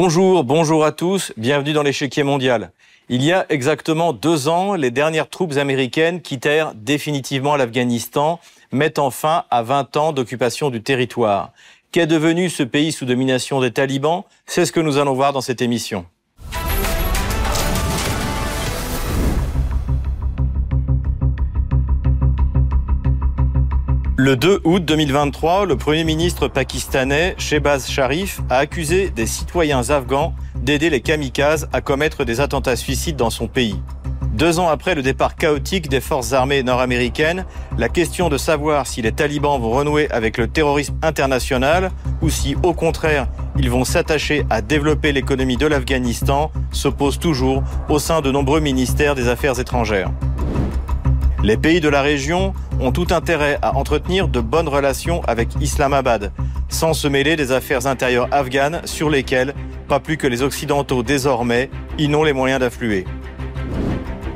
Bonjour, bonjour à tous, bienvenue dans l'échiquier mondial. Il y a exactement deux ans, les dernières troupes américaines quittèrent définitivement l'Afghanistan, mettant fin à 20 ans d'occupation du territoire. Qu'est devenu ce pays sous domination des talibans? C'est ce que nous allons voir dans cette émission. Le 2 août 2023, le Premier ministre pakistanais Shehbaz Sharif a accusé des citoyens afghans d'aider les kamikazes à commettre des attentats suicides dans son pays. Deux ans après le départ chaotique des forces armées nord-américaines, la question de savoir si les talibans vont renouer avec le terrorisme international ou si, au contraire, ils vont s'attacher à développer l'économie de l'Afghanistan se pose toujours au sein de nombreux ministères des Affaires étrangères. Les pays de la région ont tout intérêt à entretenir de bonnes relations avec Islamabad, sans se mêler des affaires intérieures afghanes sur lesquelles, pas plus que les Occidentaux désormais, ils n'ont les moyens d'affluer.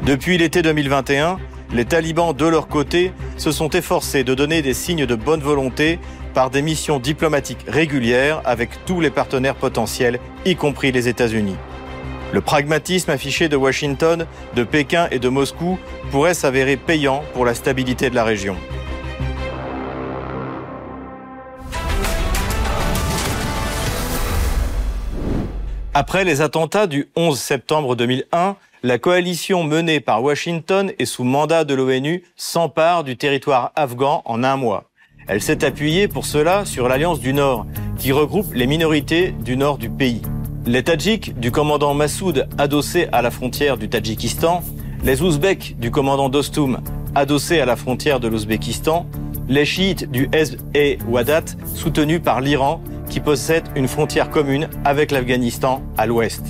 Depuis l'été 2021, les talibans, de leur côté, se sont efforcés de donner des signes de bonne volonté par des missions diplomatiques régulières avec tous les partenaires potentiels, y compris les États-Unis. Le pragmatisme affiché de Washington, de Pékin et de Moscou pourrait s'avérer payant pour la stabilité de la région. Après les attentats du 11 septembre 2001, la coalition menée par Washington et sous mandat de l'ONU s'empare du territoire afghan en un mois. Elle s'est appuyée pour cela sur l'Alliance du Nord, qui regroupe les minorités du nord du pays. Les Tadjiks du commandant Massoud adossés à la frontière du Tadjikistan, les Ouzbeks du commandant Dostum adossés à la frontière de l'Ouzbékistan, les chiites du Hezb et Wadat soutenus par l'Iran qui possède une frontière commune avec l'Afghanistan à l'ouest.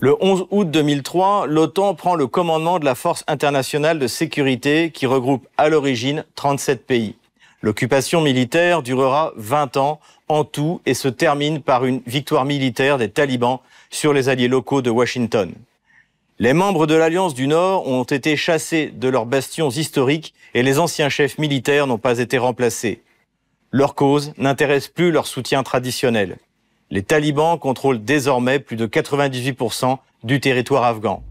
Le 11 août 2003, l'OTAN prend le commandement de la Force internationale de sécurité qui regroupe à l'origine 37 pays. L'occupation militaire durera 20 ans en tout et se termine par une victoire militaire des talibans sur les alliés locaux de Washington. Les membres de l'Alliance du Nord ont été chassés de leurs bastions historiques et les anciens chefs militaires n'ont pas été remplacés. Leur cause n'intéresse plus leur soutien traditionnel. Les talibans contrôlent désormais plus de 98% du territoire afghan.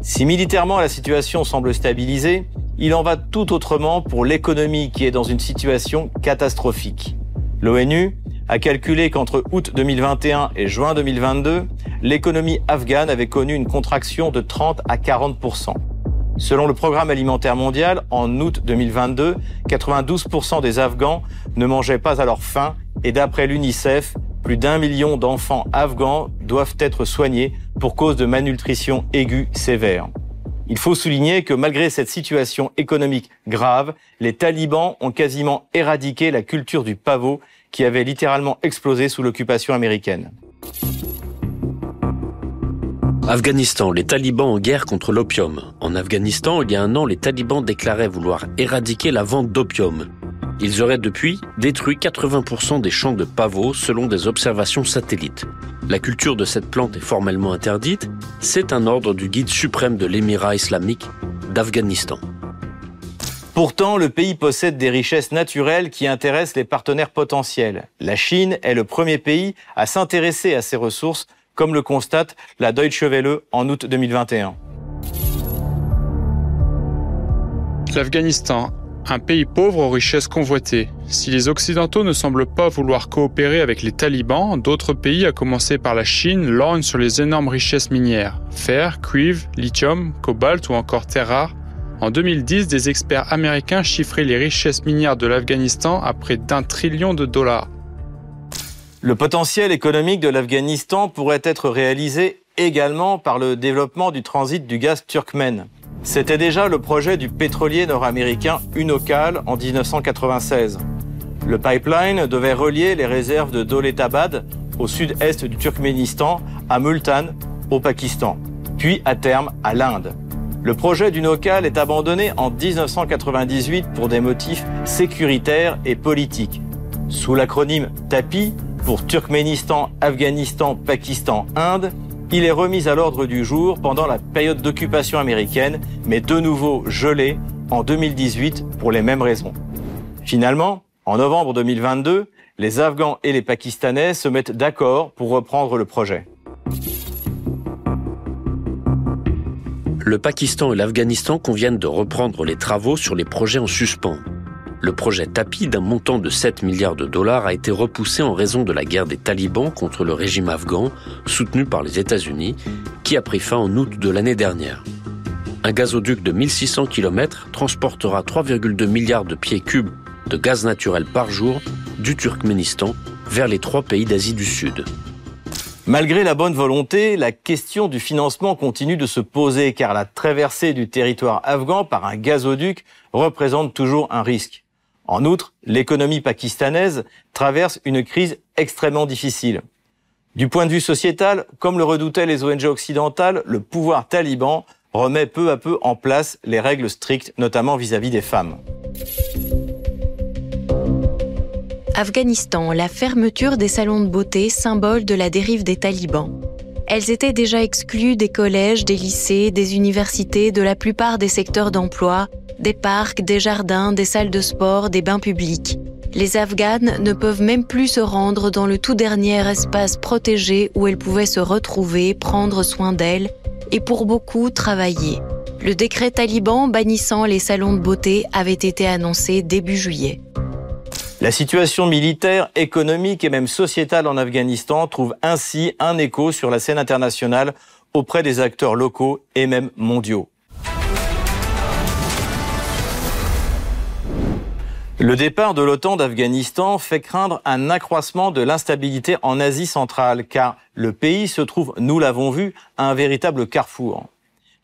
Si militairement la situation semble stabilisée, il en va tout autrement pour l'économie qui est dans une situation catastrophique. L'ONU a calculé qu'entre août 2021 et juin 2022, l'économie afghane avait connu une contraction de 30 à 40% Selon le programme alimentaire mondial, en août 2022, 92% des Afghans ne mangeaient pas à leur faim et d'après l'UNICEF, plus d'un million d'enfants afghans doivent être soignés pour cause de malnutrition aiguë sévère. Il faut souligner que malgré cette situation économique grave, les talibans ont quasiment éradiqué la culture du pavot qui avait littéralement explosé sous l'occupation américaine. Afghanistan, les talibans en guerre contre l'opium. En Afghanistan, il y a un an, les talibans déclaraient vouloir éradiquer la vente d'opium. Ils auraient depuis détruit 80% des champs de pavots selon des observations satellites. La culture de cette plante est formellement interdite. C'est un ordre du guide suprême de l'émirat islamique d'Afghanistan. Pourtant, le pays possède des richesses naturelles qui intéressent les partenaires potentiels. La Chine est le premier pays à s'intéresser à ces ressources, comme le constate la Deutsche Welle en août 2021. L'Afghanistan un pays pauvre aux richesses convoitées. Si les Occidentaux ne semblent pas vouloir coopérer avec les talibans, d'autres pays, à commencer par la Chine, lorgnent sur les énormes richesses minières. Fer, cuivre, lithium, cobalt ou encore terres rares. En 2010, des experts américains chiffraient les richesses minières de l'Afghanistan à près d'un trillion de dollars. Le potentiel économique de l'Afghanistan pourrait être réalisé également par le développement du transit du gaz turkmène. C'était déjà le projet du pétrolier nord-américain Unocal en 1996. Le pipeline devait relier les réserves de Doletabad au sud-est du Turkménistan à Multan au Pakistan, puis à terme à l'Inde. Le projet d'Unocal est abandonné en 1998 pour des motifs sécuritaires et politiques. Sous l'acronyme TAPI, pour Turkménistan, Afghanistan, Pakistan, Inde, il est remis à l'ordre du jour pendant la période d'occupation américaine, mais de nouveau gelé en 2018 pour les mêmes raisons. Finalement, en novembre 2022, les Afghans et les Pakistanais se mettent d'accord pour reprendre le projet. Le Pakistan et l'Afghanistan conviennent de reprendre les travaux sur les projets en suspens. Le projet Tapi d'un montant de 7 milliards de dollars a été repoussé en raison de la guerre des talibans contre le régime afghan, soutenu par les États-Unis, qui a pris fin en août de l'année dernière. Un gazoduc de 1600 km transportera 3,2 milliards de pieds cubes de gaz naturel par jour du Turkménistan vers les trois pays d'Asie du Sud. Malgré la bonne volonté, la question du financement continue de se poser car la traversée du territoire afghan par un gazoduc représente toujours un risque. En outre, l'économie pakistanaise traverse une crise extrêmement difficile. Du point de vue sociétal, comme le redoutaient les ONG occidentales, le pouvoir taliban remet peu à peu en place les règles strictes, notamment vis-à-vis des femmes. Afghanistan, la fermeture des salons de beauté, symbole de la dérive des talibans. Elles étaient déjà exclues des collèges, des lycées, des universités, de la plupart des secteurs d'emploi, des parcs, des jardins, des salles de sport, des bains publics. Les Afghanes ne peuvent même plus se rendre dans le tout dernier espace protégé où elles pouvaient se retrouver, prendre soin d'elles et pour beaucoup travailler. Le décret taliban bannissant les salons de beauté avait été annoncé début juillet. La situation militaire, économique et même sociétale en Afghanistan trouve ainsi un écho sur la scène internationale auprès des acteurs locaux et même mondiaux. Le départ de l'OTAN d'Afghanistan fait craindre un accroissement de l'instabilité en Asie centrale, car le pays se trouve, nous l'avons vu, à un véritable carrefour.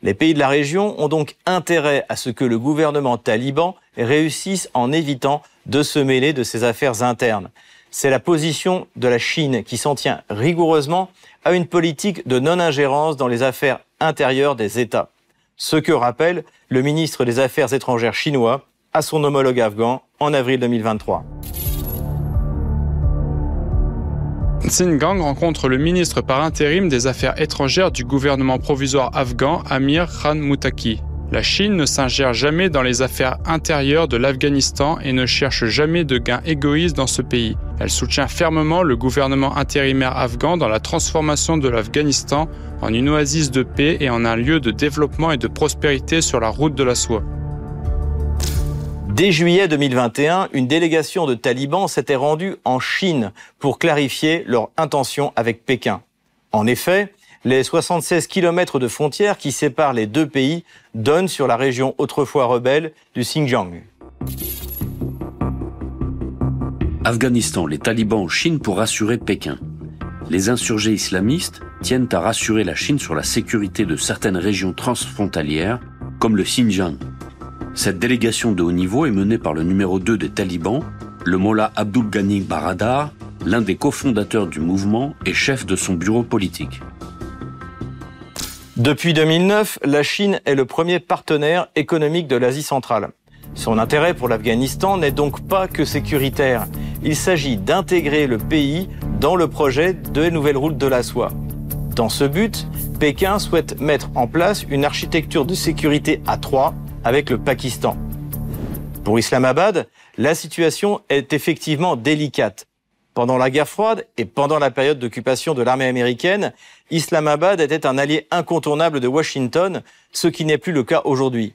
Les pays de la région ont donc intérêt à ce que le gouvernement taliban réussisse en évitant de se mêler de ses affaires internes. C'est la position de la Chine qui s'en tient rigoureusement à une politique de non-ingérence dans les affaires intérieures des États. Ce que rappelle le ministre des Affaires étrangères chinois à son homologue afghan en avril 2023. Gang rencontre le ministre par intérim des Affaires étrangères du gouvernement provisoire afghan Amir Khan Mutaki. La Chine ne s'ingère jamais dans les affaires intérieures de l'Afghanistan et ne cherche jamais de gains égoïstes dans ce pays. Elle soutient fermement le gouvernement intérimaire afghan dans la transformation de l'Afghanistan en une oasis de paix et en un lieu de développement et de prospérité sur la route de la soie. Dès juillet 2021, une délégation de talibans s'était rendue en Chine pour clarifier leur intention avec Pékin. En effet, les 76 kilomètres de frontières qui séparent les deux pays donnent sur la région autrefois rebelle du Xinjiang. Afghanistan, les talibans en Chine pour rassurer Pékin. Les insurgés islamistes tiennent à rassurer la Chine sur la sécurité de certaines régions transfrontalières, comme le Xinjiang. Cette délégation de haut niveau est menée par le numéro 2 des talibans, le Mollah Abdul Ghani Baradar, l'un des cofondateurs du mouvement et chef de son bureau politique. Depuis 2009, la Chine est le premier partenaire économique de l'Asie centrale. Son intérêt pour l'Afghanistan n'est donc pas que sécuritaire. Il s'agit d'intégrer le pays dans le projet de nouvelles routes de la soie. Dans ce but, Pékin souhaite mettre en place une architecture de sécurité à trois avec le Pakistan. Pour Islamabad, la situation est effectivement délicate. Pendant la guerre froide et pendant la période d'occupation de l'armée américaine, Islamabad était un allié incontournable de Washington, ce qui n'est plus le cas aujourd'hui.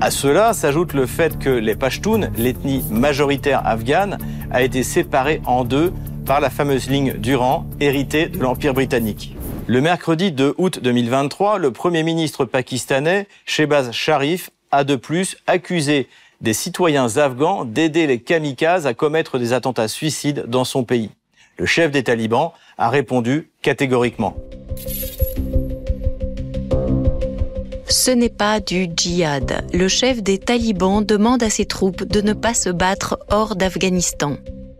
À cela s'ajoute le fait que les Pashtuns, l'ethnie majoritaire afghane, a été séparée en deux par la fameuse ligne Durand, héritée de l'Empire britannique. Le mercredi 2 août 2023, le Premier ministre pakistanais, Shehbaz Sharif, a de plus accusé des citoyens afghans d'aider les kamikazes à commettre des attentats suicides dans son pays. Le chef des talibans a répondu catégoriquement. Ce n'est pas du djihad. Le chef des talibans demande à ses troupes de ne pas se battre hors d'Afghanistan.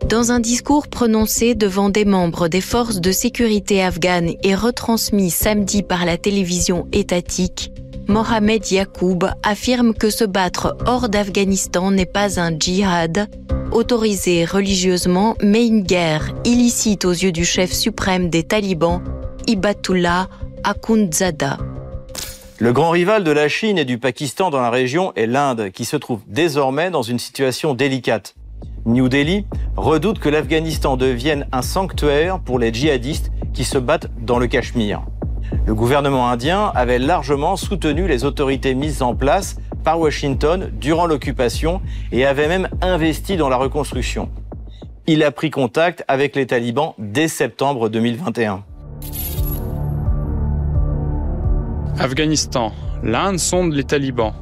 Dans un discours prononcé devant des membres des forces de sécurité afghanes et retransmis samedi par la télévision étatique, Mohamed Yacoub affirme que se battre hors d'Afghanistan n'est pas un djihad, autorisé religieusement, mais une guerre illicite aux yeux du chef suprême des talibans, Ibatullah Akhundzada. Le grand rival de la Chine et du Pakistan dans la région est l'Inde, qui se trouve désormais dans une situation délicate. New Delhi redoute que l'Afghanistan devienne un sanctuaire pour les djihadistes qui se battent dans le Cachemire. Le gouvernement indien avait largement soutenu les autorités mises en place par Washington durant l'occupation et avait même investi dans la reconstruction. Il a pris contact avec les talibans dès septembre 2021. Afghanistan. L'Inde sonde les talibans.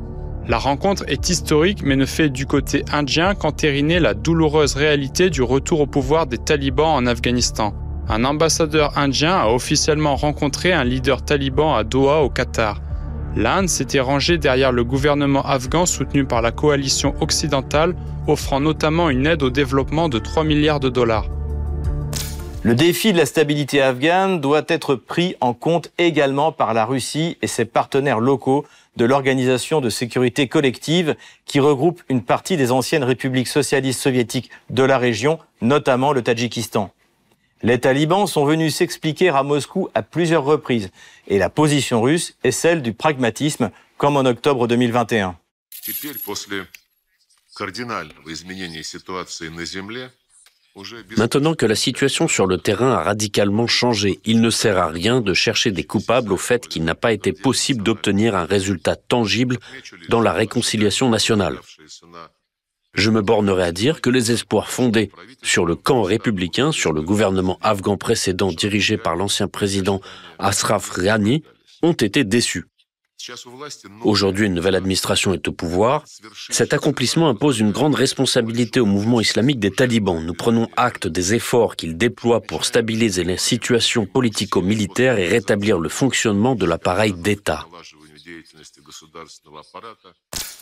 La rencontre est historique mais ne fait du côté indien qu'entériner la douloureuse réalité du retour au pouvoir des talibans en Afghanistan. Un ambassadeur indien a officiellement rencontré un leader taliban à Doha au Qatar. L'Inde s'était rangée derrière le gouvernement afghan soutenu par la coalition occidentale, offrant notamment une aide au développement de 3 milliards de dollars. Le défi de la stabilité afghane doit être pris en compte également par la Russie et ses partenaires locaux de l'Organisation de sécurité collective qui regroupe une partie des anciennes républiques socialistes soviétiques de la région, notamment le Tadjikistan. Les talibans sont venus s'expliquer à Moscou à plusieurs reprises et la position russe est celle du pragmatisme comme en octobre 2021. Maintenant que la situation sur le terrain a radicalement changé, il ne sert à rien de chercher des coupables au fait qu'il n'a pas été possible d'obtenir un résultat tangible dans la réconciliation nationale. Je me bornerai à dire que les espoirs fondés sur le camp républicain, sur le gouvernement afghan précédent dirigé par l'ancien président Ashraf Ghani, ont été déçus. Aujourd'hui, une nouvelle administration est au pouvoir. Cet accomplissement impose une grande responsabilité au mouvement islamique des talibans. Nous prenons acte des efforts qu'ils déploient pour stabiliser les situations politico-militaires et rétablir le fonctionnement de l'appareil d'État.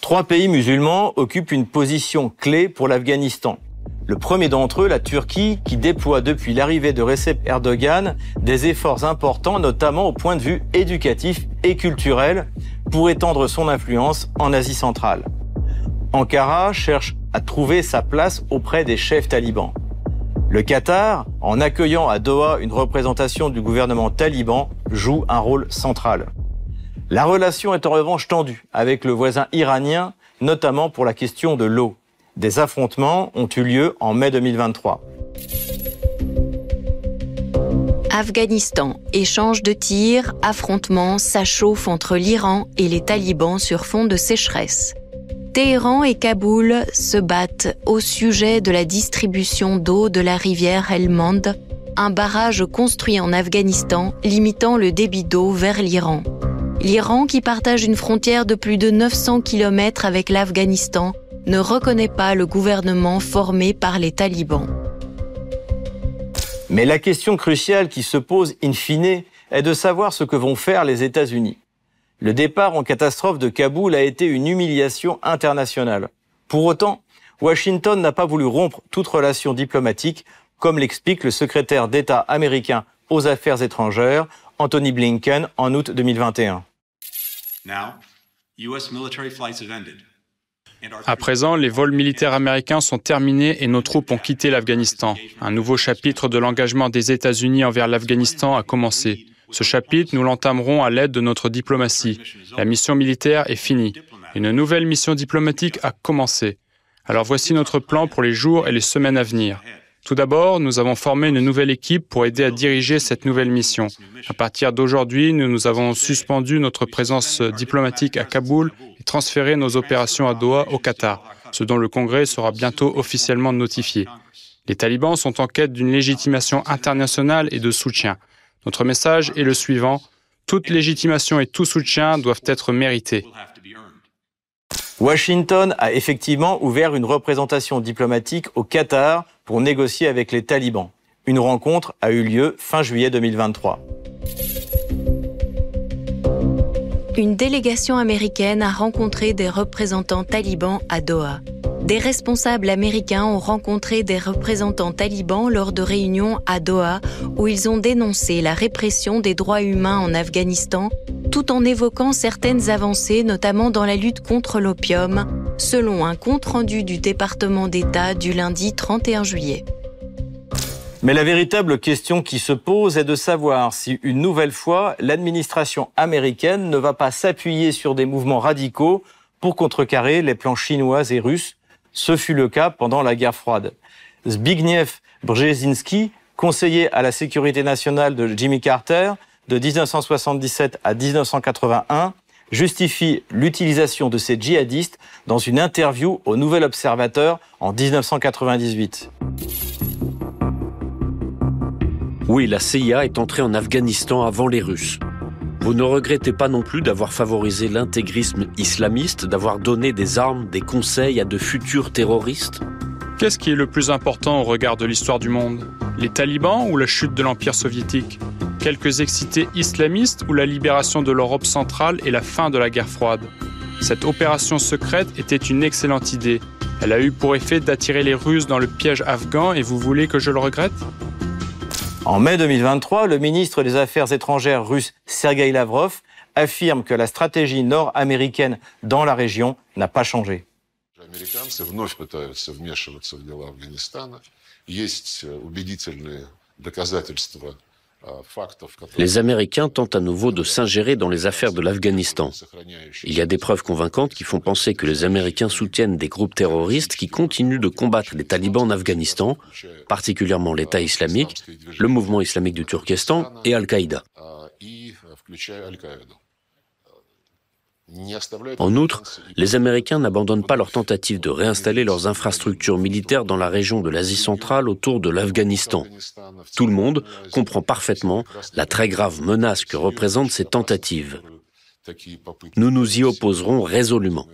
Trois pays musulmans occupent une position clé pour l'Afghanistan. Le premier d'entre eux, la Turquie, qui déploie depuis l'arrivée de Recep Erdogan des efforts importants, notamment au point de vue éducatif et culturel, pour étendre son influence en Asie centrale. Ankara cherche à trouver sa place auprès des chefs talibans. Le Qatar, en accueillant à Doha une représentation du gouvernement taliban, joue un rôle central. La relation est en revanche tendue avec le voisin iranien, notamment pour la question de l'eau. Des affrontements ont eu lieu en mai 2023. Afghanistan, échange de tirs, affrontements, s'achauffe entre l'Iran et les talibans sur fond de sécheresse. Téhéran et Kaboul se battent au sujet de la distribution d'eau de la rivière Helmand, un barrage construit en Afghanistan limitant le débit d'eau vers l'Iran. L'Iran, qui partage une frontière de plus de 900 km avec l'Afghanistan, ne reconnaît pas le gouvernement formé par les talibans. Mais la question cruciale qui se pose in fine est de savoir ce que vont faire les États-Unis. Le départ en catastrophe de Kaboul a été une humiliation internationale. Pour autant, Washington n'a pas voulu rompre toute relation diplomatique, comme l'explique le secrétaire d'État américain aux Affaires étrangères, Anthony Blinken, en août 2021. À présent, les vols militaires américains sont terminés et nos troupes ont quitté l'Afghanistan. Un nouveau chapitre de l'engagement des États-Unis envers l'Afghanistan a commencé. Ce chapitre, nous l'entamerons à l'aide de notre diplomatie. La mission militaire est finie. Une nouvelle mission diplomatique a commencé. Alors voici notre plan pour les jours et les semaines à venir. Tout d'abord, nous avons formé une nouvelle équipe pour aider à diriger cette nouvelle mission. À partir d'aujourd'hui, nous, avons suspendu notre présence diplomatique à Kaboul et transféré nos opérations à Doha au Qatar, ce dont le Congrès sera bientôt officiellement notifié. Les talibans sont en quête d'une légitimation internationale et de soutien. Notre message est le suivant. Toute légitimation et tout soutien doivent être mérités. Washington a effectivement ouvert une représentation diplomatique au Qatar pour négocier avec les talibans. Une rencontre a eu lieu fin juillet 2023. Une délégation américaine a rencontré des représentants talibans à Doha. Des responsables américains ont rencontré des représentants talibans lors de réunions à Doha où ils ont dénoncé la répression des droits humains en Afghanistan tout en évoquant certaines avancées, notamment dans la lutte contre l'opium, selon un compte-rendu du département d'État du lundi 31 juillet. Mais la véritable question qui se pose est de savoir si, une nouvelle fois, l'administration américaine ne va pas s'appuyer sur des mouvements radicaux pour contrecarrer les plans chinois et russes Ce fut le cas pendant la guerre froide. Zbigniew Brzezinski, conseiller à la sécurité nationale de Jimmy Carter de 1977 à 1981, justifie l'utilisation de ces djihadistes dans une interview au Nouvel Observateur en 1998. Oui, la CIA est entrée en Afghanistan avant les Russes. Vous ne regrettez pas non plus d'avoir favorisé l'intégrisme islamiste, d'avoir donné des armes, des conseils à de futurs terroristes? Qu'est-ce qui est le plus important au regard de l'histoire du monde? Les talibans ou la chute de l'Empire soviétique? Quelques excités islamistes ou la libération de l'Europe centrale et la fin de la guerre froide? Cette opération secrète était une excellente idée. Elle a eu pour effet d'attirer les Russes dans le piège afghan et vous voulez que je le regrette? En mai 2023, le ministre des Affaires étrangères russe Sergei Lavrov affirme que la stratégie nord-américaine dans la région n'a pas changé. Les Américains tentent à nouveau de s'ingérer dans les affaires de l'Afghanistan. Il y a des preuves convaincantes qui font penser que les Américains soutiennent des groupes terroristes qui continuent de combattre les talibans en Afghanistan, particulièrement l'État islamique, le mouvement islamique du Turkestan et Al-Qaïda. En outre, les Américains n'abandonnent pas leur tentative de réinstaller leurs infrastructures militaires dans la région de l'Asie centrale autour de l'Afghanistan. Tout le monde comprend parfaitement la très grave menace que représentent ces tentatives. Nous nous y opposerons résolument.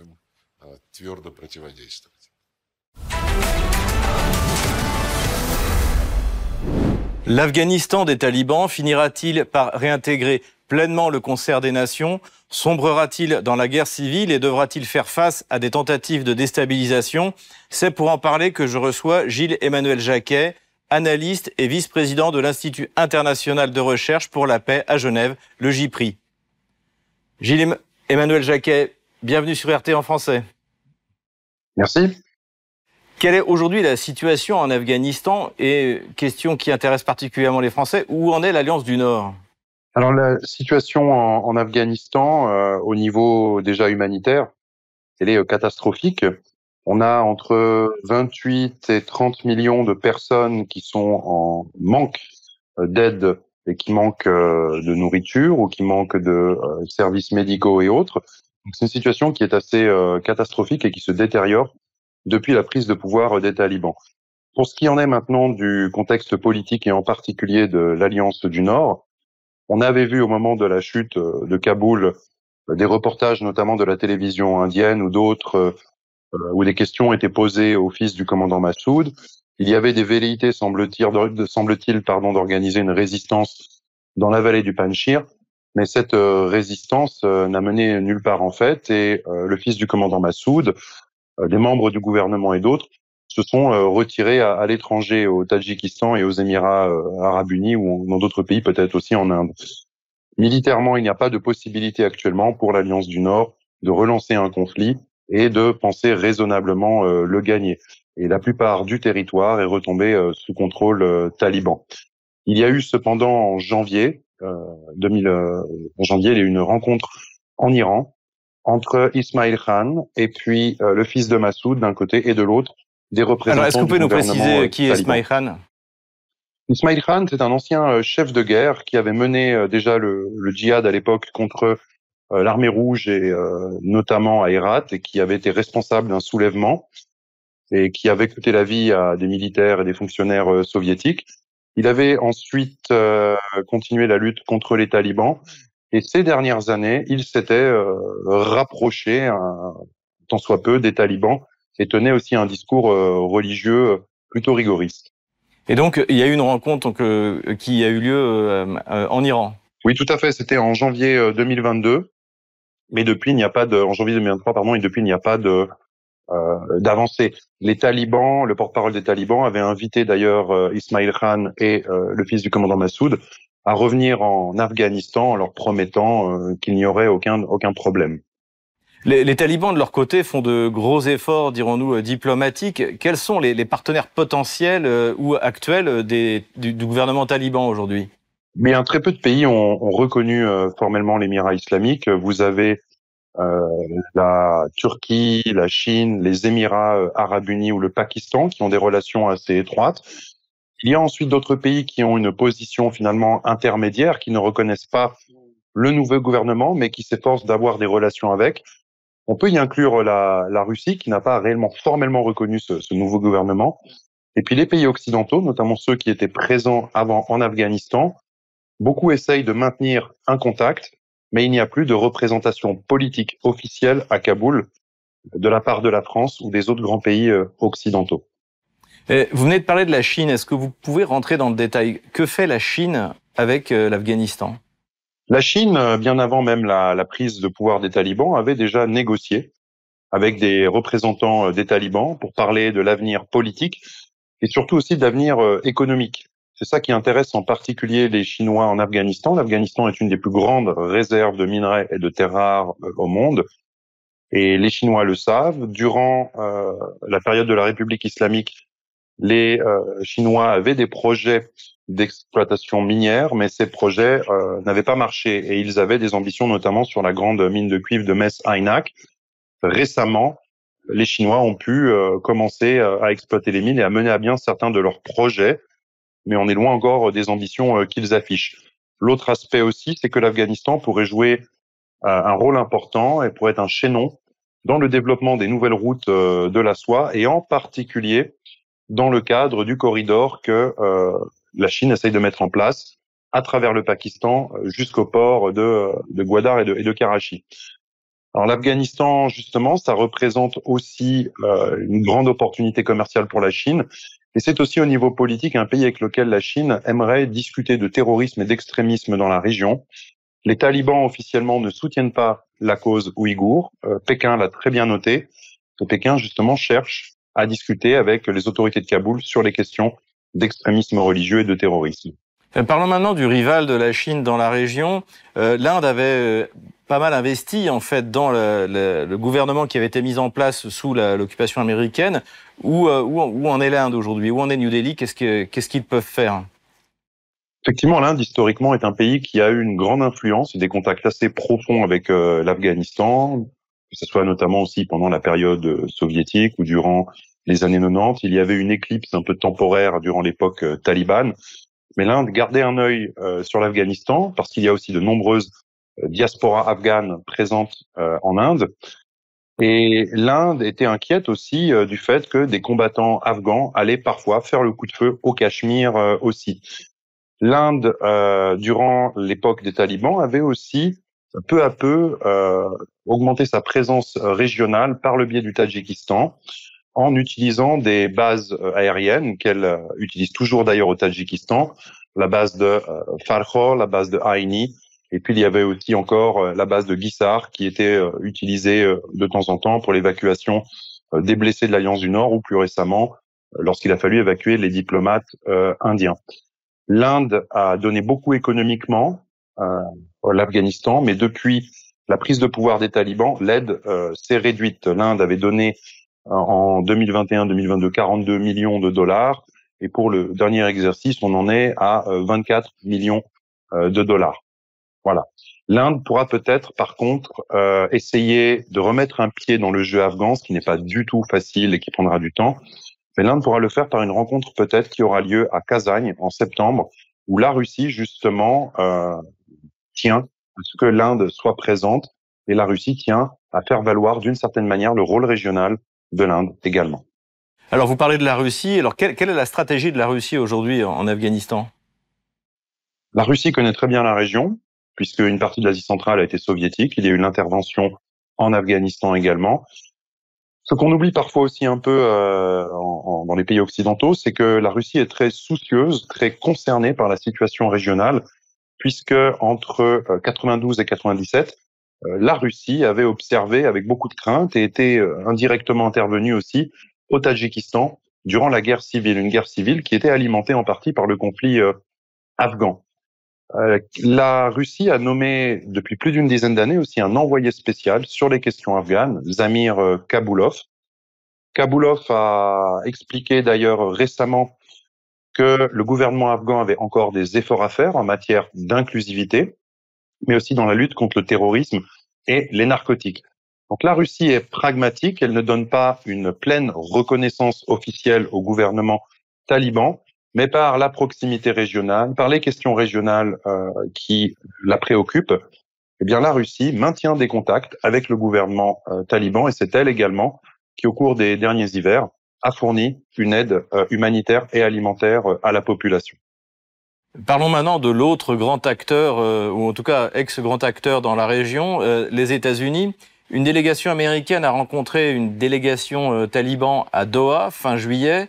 L'Afghanistan des talibans finira-t-il par réintégrer pleinement le concert des nations? Sombrera-t-il dans la guerre civile et devra-t-il faire face à des tentatives de déstabilisation? C'est pour en parler que je reçois Gilles Emmanuel Jacquet, analyste et vice-président de l'Institut international de recherche pour la paix à Genève, le JPRI. Gilles Emmanuel Jacquet, bienvenue sur RT en français. Merci. Quelle est aujourd'hui la situation en Afghanistan? Et question qui intéresse particulièrement les Français, où en est l'Alliance du Nord? Alors la situation en, Afghanistan, euh, au niveau déjà humanitaire, elle est euh, catastrophique. On a entre 28 et 30 millions de personnes qui sont en manque euh, d'aide et qui manquent de nourriture ou qui manquent de services médicaux et autres. C'est une situation qui est assez catastrophique et qui se détériore depuis la prise de pouvoir des talibans. Pour ce qui en est maintenant du contexte politique et en particulier de l'Alliance du Nord, on avait vu au moment de la chute euh, de Kaboul euh, des reportages, notamment de la télévision indienne ou d'autres, euh, où des questions étaient posées au fils du commandant Massoud. Il y avait des velléités, semble-t-il, semble pardon, d'organiser une résistance dans la vallée du Panchir, mais cette résistance n'a mené nulle part en fait, et le fils du commandant Massoud, des membres du gouvernement et d'autres se sont euh, retirés à, l'étranger, au Tadjikistan et aux Émirats euh, arabes unis ou dans d'autres pays, peut-être aussi en Inde. Militairement, il n'y a pas de possibilité actuellement pour l'Alliance du Nord de relancer un conflit et de penser raisonnablement euh, le gagner. Et la plupart du territoire est retombé sous contrôle taliban. Il y a eu cependant en janvier 2000, en janvier, il y a eu une rencontre en Iran entre Ismail Khan et puis le fils de Massoud d'un côté et de l'autre des représentants. Alors, est-ce que vous pouvez nous préciser qui est Ismail Khan? Ismail Khan, c'est un ancien euh, chef de guerre qui avait mené euh, déjà le, le djihad à l'époque contre euh, l'armée rouge et notamment à Herat et qui avait été responsable d'un soulèvement et qui avait coûté la vie à des militaires et des fonctionnaires soviétiques. Il avait ensuite continué la lutte contre les talibans et ces dernières années, il s'était rapproché, tant soit peu, des talibans et tenait aussi un discours euh, religieux euh, plutôt rigoriste. Et donc, il y a eu une rencontre euh, qui a eu lieu en Iran. Oui, tout à fait. C'était en janvier 2022. Mais depuis, il n'y a pas de, en janvier 2023, pardon, et depuis, il n'y a pas de, euh, d'avancée. Les talibans, le porte-parole des talibans avait invité d'ailleurs Ismail Khan et le fils du commandant Massoud à revenir en Afghanistan en leur promettant qu'il n'y aurait aucun, aucun problème. Les, talibans, de leur côté, font de gros efforts, dirons-nous, euh, diplomatiques. Quels sont les, partenaires potentiels euh, ou actuels euh, du, gouvernement taliban aujourd'hui? Bien, très peu de pays ont, reconnu formellement l'émirat islamique. Vous avez euh, la Turquie, la Chine, les Émirats euh, arabes unis ou le Pakistan qui ont des relations assez étroites. Il y a ensuite d'autres pays qui ont une position finalement intermédiaire, qui ne reconnaissent pas le nouveau gouvernement, mais qui s'efforcent d'avoir des relations avec. On peut y inclure la, la Russie, qui n'a pas réellement formellement reconnu ce, ce, nouveau gouvernement. Et puis les pays occidentaux, notamment ceux qui étaient présents avant en Afghanistan, beaucoup essayent de maintenir un contact, mais il n'y a plus de représentation politique officielle à Kaboul de la part de la France ou des autres grands pays euh, occidentaux. vous venez de parler de la Chine. Est-ce que vous pouvez rentrer dans le détail? Que fait la Chine avec euh, l'Afghanistan? La Chine, euh, bien avant même la, prise de pouvoir des talibans, avait déjà négocié avec des représentants des talibans pour parler de l'avenir politique et surtout aussi d'avenir économique. C'est ça qui intéresse en particulier les Chinois en Afghanistan. L'Afghanistan est une des plus grandes réserves de minerais et de terres rares au monde. Et les Chinois le savent. Durant euh, la période de la République islamique, les euh, Chinois avaient des projets d'exploitation minière, mais ces projets euh, n'avaient pas marché et ils avaient des ambitions notamment sur la grande mine de cuivre de Mess Aynak. Récemment, les Chinois ont pu euh, commencer euh, à exploiter les mines et à mener à bien certains de leurs projets, mais on est loin encore des ambitions qu'ils affichent. L'autre aspect aussi, c'est que l'Afghanistan pourrait jouer un rôle important et pourrait être un chaînon dans le développement des nouvelles routes de la soie et en particulier dans le cadre du corridor que euh, la Chine essaye de mettre en place à travers le Pakistan jusqu'au port de, de Gwadar et de, et de Karachi. Alors l'Afghanistan, justement, ça représente aussi euh, une grande opportunité commerciale pour la Chine. Et c'est aussi au niveau politique un pays avec lequel la Chine aimerait discuter de terrorisme et d'extrémisme dans la région. Les talibans officiellement ne soutiennent pas la cause ouïghour. Euh, Pékin l'a très bien noté. Pékin, justement, cherche à discuter avec les autorités de Kaboul sur les questions d'extrémisme religieux et de terrorisme. Euh, parlons maintenant du rival de la Chine dans la région. Euh, L'Inde avait euh, pas mal investi en fait dans le, le, le, gouvernement qui avait été mis en place sous l'occupation américaine. Où, où, où, en est l'Inde aujourd'hui? Où en est New Delhi? Qu'est-ce qu'ils qu peuvent faire? Effectivement, l'Inde, historiquement, est un pays qui a eu une grande influence et des contacts assez profonds avec euh, l'Afghanistan, que ce soit notamment aussi pendant la période soviétique ou durant les années 90. Il y avait une éclipse un peu temporaire durant l'époque euh, talibane. Mais l'Inde gardait un œil euh, sur l'Afghanistan parce qu'il y a aussi de nombreuses euh, diasporas afghanes présentes en Inde. Et l'Inde était inquiète aussi du fait que des combattants afghans allaient parfois faire le coup de feu au Cachemire aussi. L'Inde, durant l'époque des talibans, avait aussi peu à peu augmenté sa présence régionale par le biais du Tadjikistan en utilisant des bases euh, aériennes qu'elle euh, utilise toujours d'ailleurs au Tadjikistan, la base de euh, Farkhor, la base de Aini, et puis il y avait aussi encore la base de Gissar qui était utilisée de temps en temps pour l'évacuation des blessés de l'Alliance du Nord ou plus récemment lorsqu'il a fallu évacuer les diplomates indiens. L'Inde a donné beaucoup économiquement à l'Afghanistan, mais depuis la prise de pouvoir des talibans, l'aide s'est réduite. L'Inde avait donné en 2021-2022 42 millions de dollars. Et pour le dernier exercice, on en est à 24 euh, millions euh, de dollars. Voilà. L'Inde pourra peut-être, par contre, euh, essayer de remettre un pied dans le jeu afghan, ce qui n'est pas du tout facile et qui prendra du temps. Mais l'Inde pourra le faire par une rencontre peut-être qui aura lieu à Kazagne en septembre, où la Russie, justement, euh, tient à ce que l'Inde soit présente et la Russie tient à faire valoir d'une certaine manière le rôle régional de l'Inde également. Alors vous parlez de la Russie. Alors quelle, quelle est la stratégie de la Russie aujourd'hui en Afghanistan? La Russie connaît très bien la région, puisque une partie de l'Asie centrale a été soviétique. Il y a eu l'intervention en Afghanistan également. Ce qu'on oublie parfois aussi un peu euh, en, dans les pays occidentaux, c'est que la Russie est très soucieuse, très concernée par la situation régionale, puisque entre 92 euh, et 97, euh, la Russie avait observé avec beaucoup de crainte et était euh, indirectement intervenue aussi au Tadjikistan durant la guerre civile, une guerre civile qui était alimentée en partie par le conflit euh, afghan. la Russie a nommé depuis plus d'une dizaine d'années aussi un envoyé spécial sur les questions afghanes, Zamir Kaboulov. Kaboulov a expliqué d'ailleurs récemment que le gouvernement afghan avait encore des efforts à faire en matière d'inclusivité mais aussi dans la lutte contre le terrorisme et les narcotiques. Donc la Russie est pragmatique, elle ne donne pas une pleine reconnaissance officielle au gouvernement taliban, mais par la proximité régionale, par les questions régionales euh, qui la préoccupent, eh bien la Russie maintient des contacts avec le gouvernement euh, taliban et c'est elle également qui, au cours des derniers hivers, a fourni une aide euh, humanitaire et alimentaire à la population. Parlons maintenant de l'autre grand acteur, ou en tout cas ex-grand acteur dans la région, les États-Unis. Une délégation américaine a rencontré une délégation taliban à Doha fin juillet.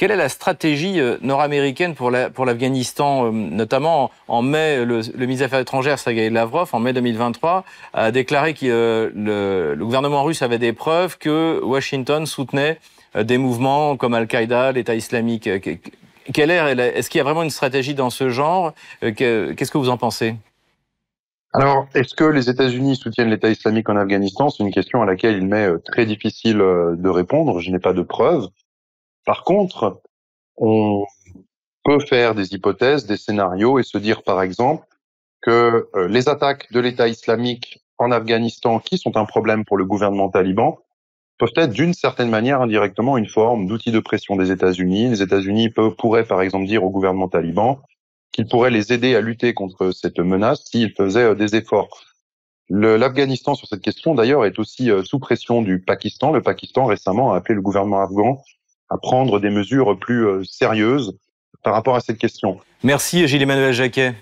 Quelle est la stratégie euh, nord-américaine pour l'Afghanistan, euh, notamment en mai, le, le ministre des Affaires étrangères, Sergei Lavrov, en mai 2023, a déclaré que euh, le, le, gouvernement russe avait des preuves que Washington soutenait des mouvements comme Al-Qaïda, l'État islamique. Est, est-ce qu'il y a vraiment une stratégie dans ce genre? Qu'est-ce que vous en pensez? Alors, est-ce que les États-Unis soutiennent l'État islamique en Afghanistan? C'est une question à laquelle il m'est très difficile de répondre. Je n'ai pas de preuves. Par contre, on peut faire des hypothèses, des scénarios et se dire par exemple que euh, les attaques de l'État islamique en Afghanistan, qui sont un problème pour le gouvernement taliban, peuvent être d'une certaine manière indirectement une forme d'outil de pression des États-Unis. Les États-Unis pourraient par exemple dire au gouvernement taliban qu'ils pourraient les aider à lutter contre cette menace s'ils faisaient euh, des efforts. L'Afghanistan sur cette question d'ailleurs est aussi euh, sous pression du Pakistan. Le Pakistan récemment a appelé le gouvernement afghan à prendre des mesures plus euh, sérieuses par rapport à cette question. Merci Gilles-Emmanuel Jacquet.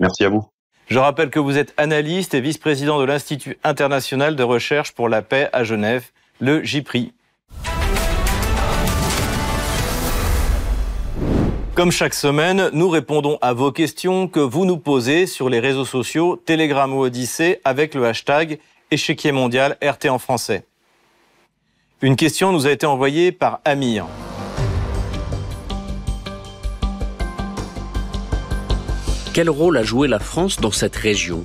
Merci à vous. Je rappelle que vous êtes analyste et vice-président de l'Institut international de recherche pour la paix à Genève, le JPRI. Comme chaque semaine, nous répondons à vos questions que vous nous posez sur les réseaux sociaux Telegram ou Odyssée avec le hashtag échiquier mondial RT en français. Une question nous a été envoyée par Amir. Quel rôle a joué la France dans cette région?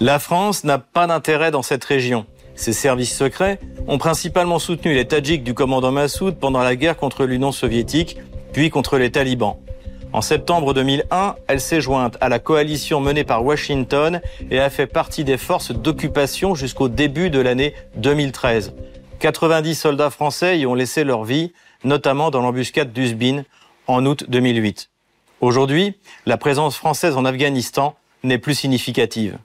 La France n'a pas d'intérêt dans cette région. Ses services secrets ont principalement soutenu les Tadjiks du commandant Massoud pendant la guerre contre l'Union soviétique, puis contre les talibans. En septembre 2001, elle s'est jointe à la coalition menée par Washington et a fait partie des forces d'occupation jusqu'au début de l'année 2013. 90 soldats français y ont laissé leur vie, notamment dans l'embuscade d'Usbin en août 2008. Aujourd'hui, la présence française en Afghanistan n'est plus significative.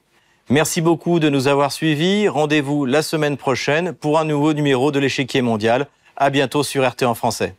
Merci beaucoup de nous avoir suivis. Rendez-vous la semaine prochaine pour un nouveau numéro de l'échiquier mondial. À bientôt sur RT en français.